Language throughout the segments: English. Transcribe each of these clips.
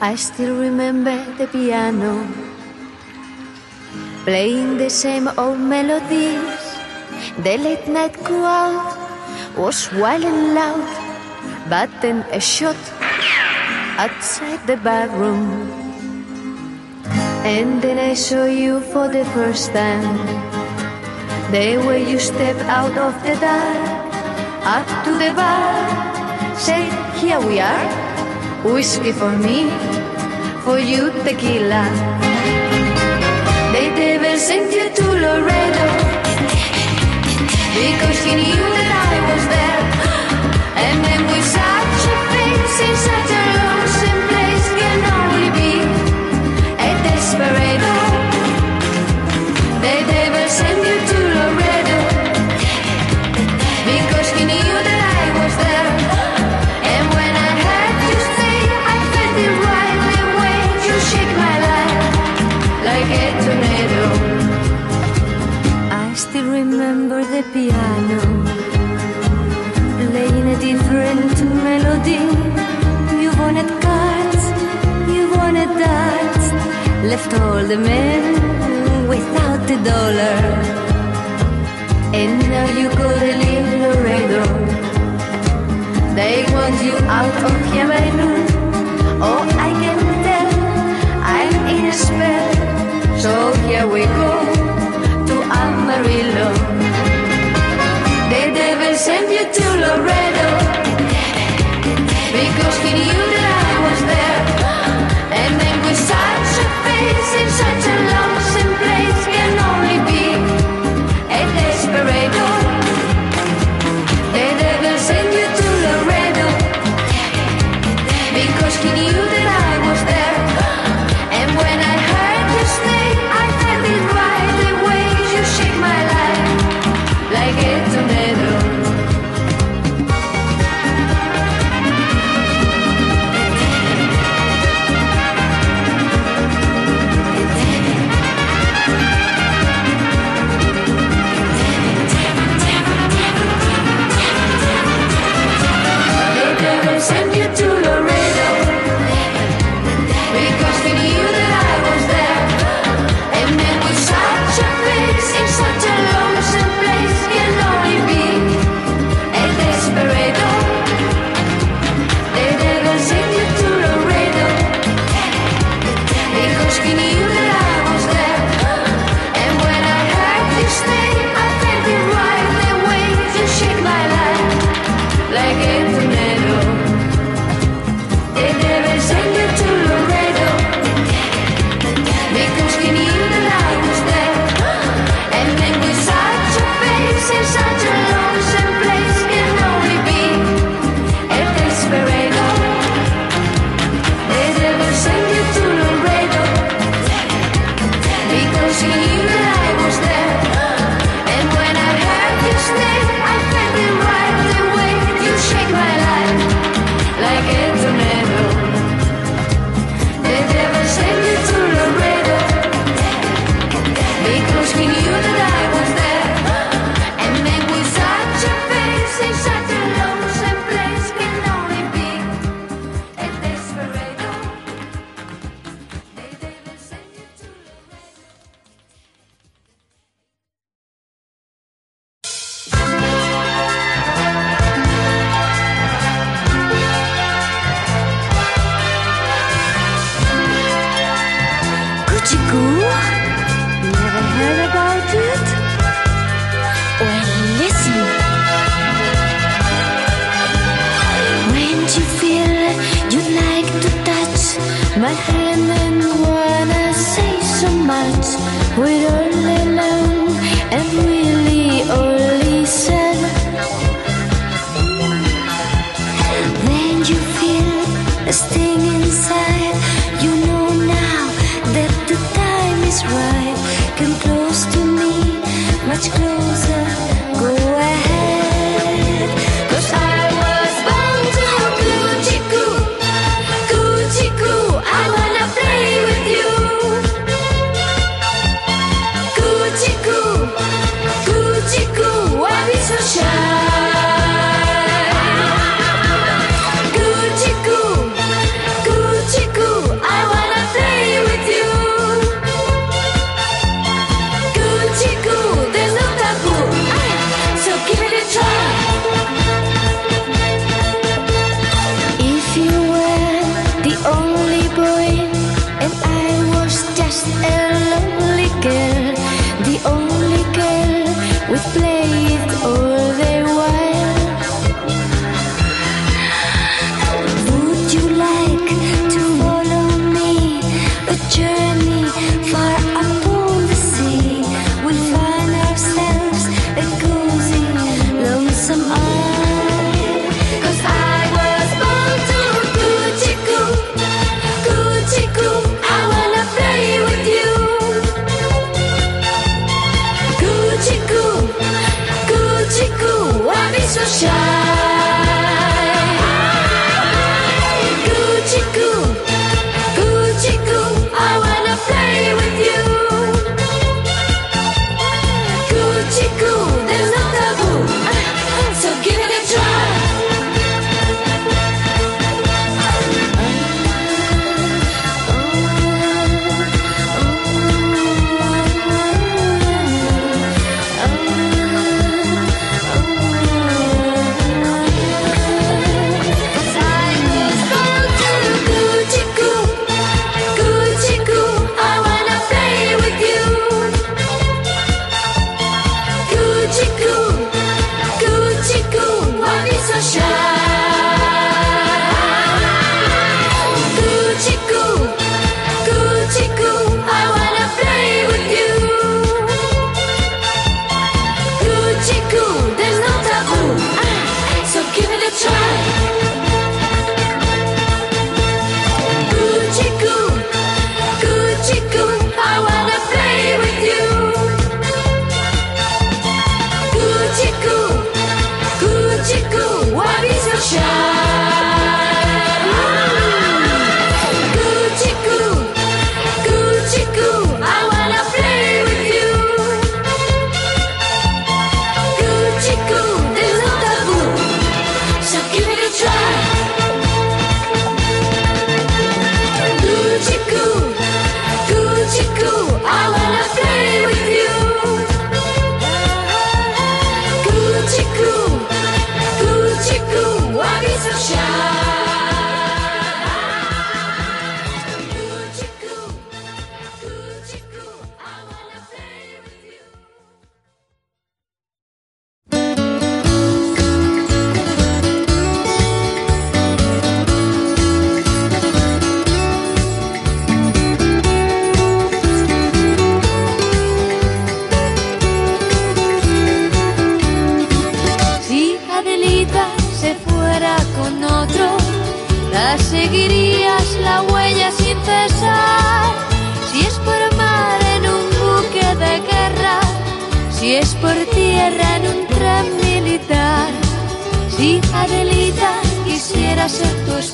I still remember the piano playing the same old melodies. The late night crowd was wild and loud, but then a shot outside the barroom. And then I saw you for the first time. The way you stepped out of the dark, up to the bar, said, Here we are, whiskey for me, for you tequila. The devil sent you to Laredo because he knew that I was there. And then with such a face in such a lonesome place can only be a desperado. The devil sent you left all the men without a dollar. And now you go to Laredo. They want you out of noon. Oh, I can tell I'm in a spell. So here we go to Amarillo. The devil sent you to Laredo because he knew because Well, listen. When you feel you like to touch my hand and wanna say so much, all and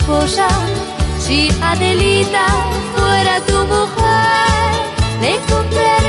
esposa. Si Adelita fuera tu mujer, le compré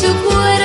Cho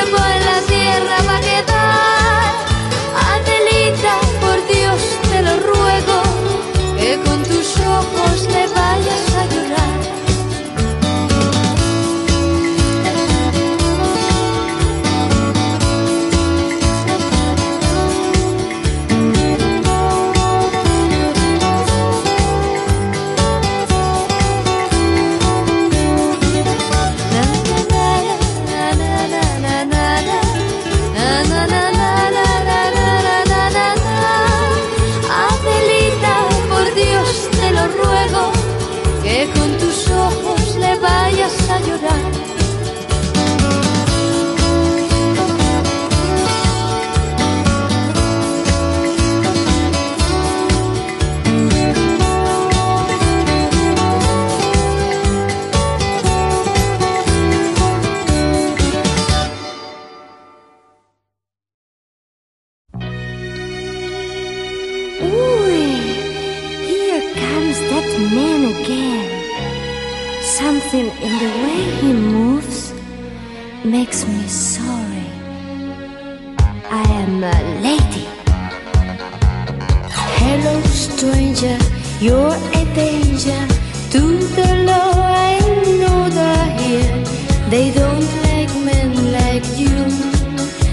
You're a danger to the law. I know they're here. They don't like men like you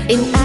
in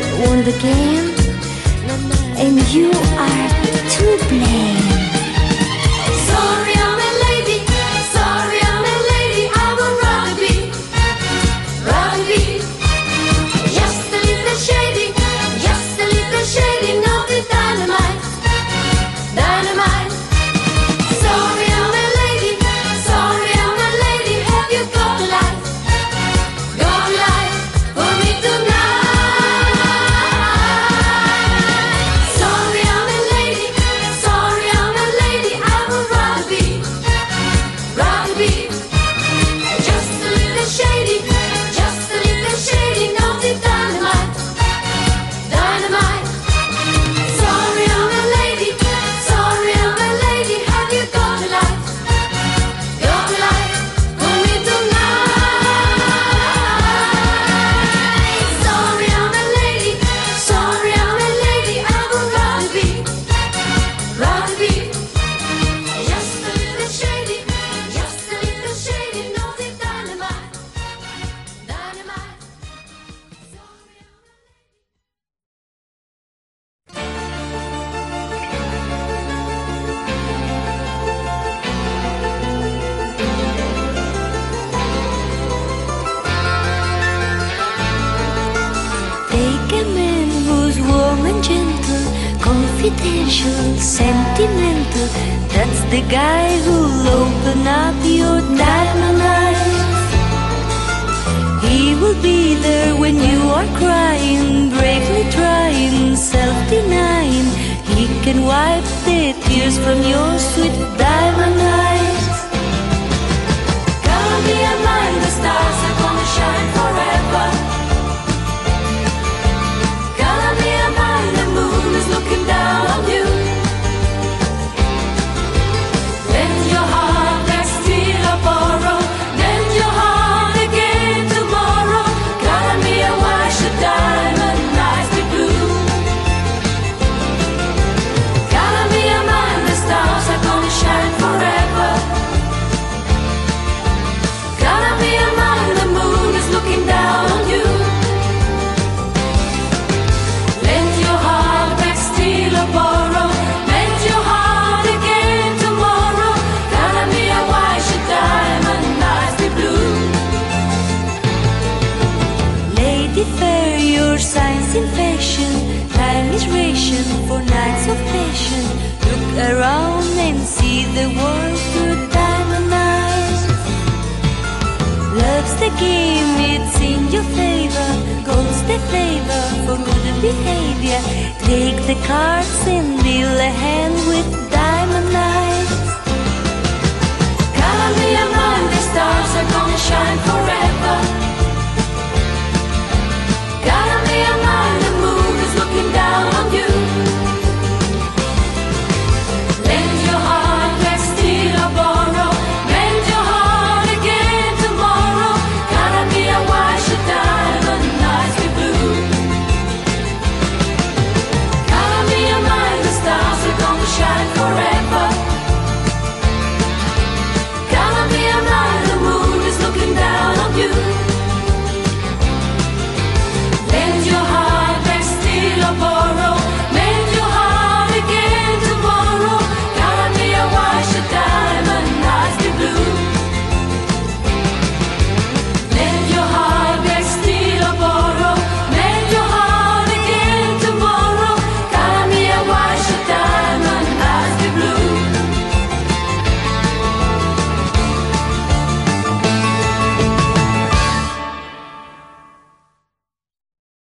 won the game, and you That's the guy who'll open up your diamond eyes. He will be there when you are crying, bravely trying, self-denying. He can wipe the tears from your sweet diamond eyes. Come be a the stars are gonna shine forever. the world through diamond eyes. Love's the game, it's in your favor. Goes the favor for good behavior. Take the cards in the hand.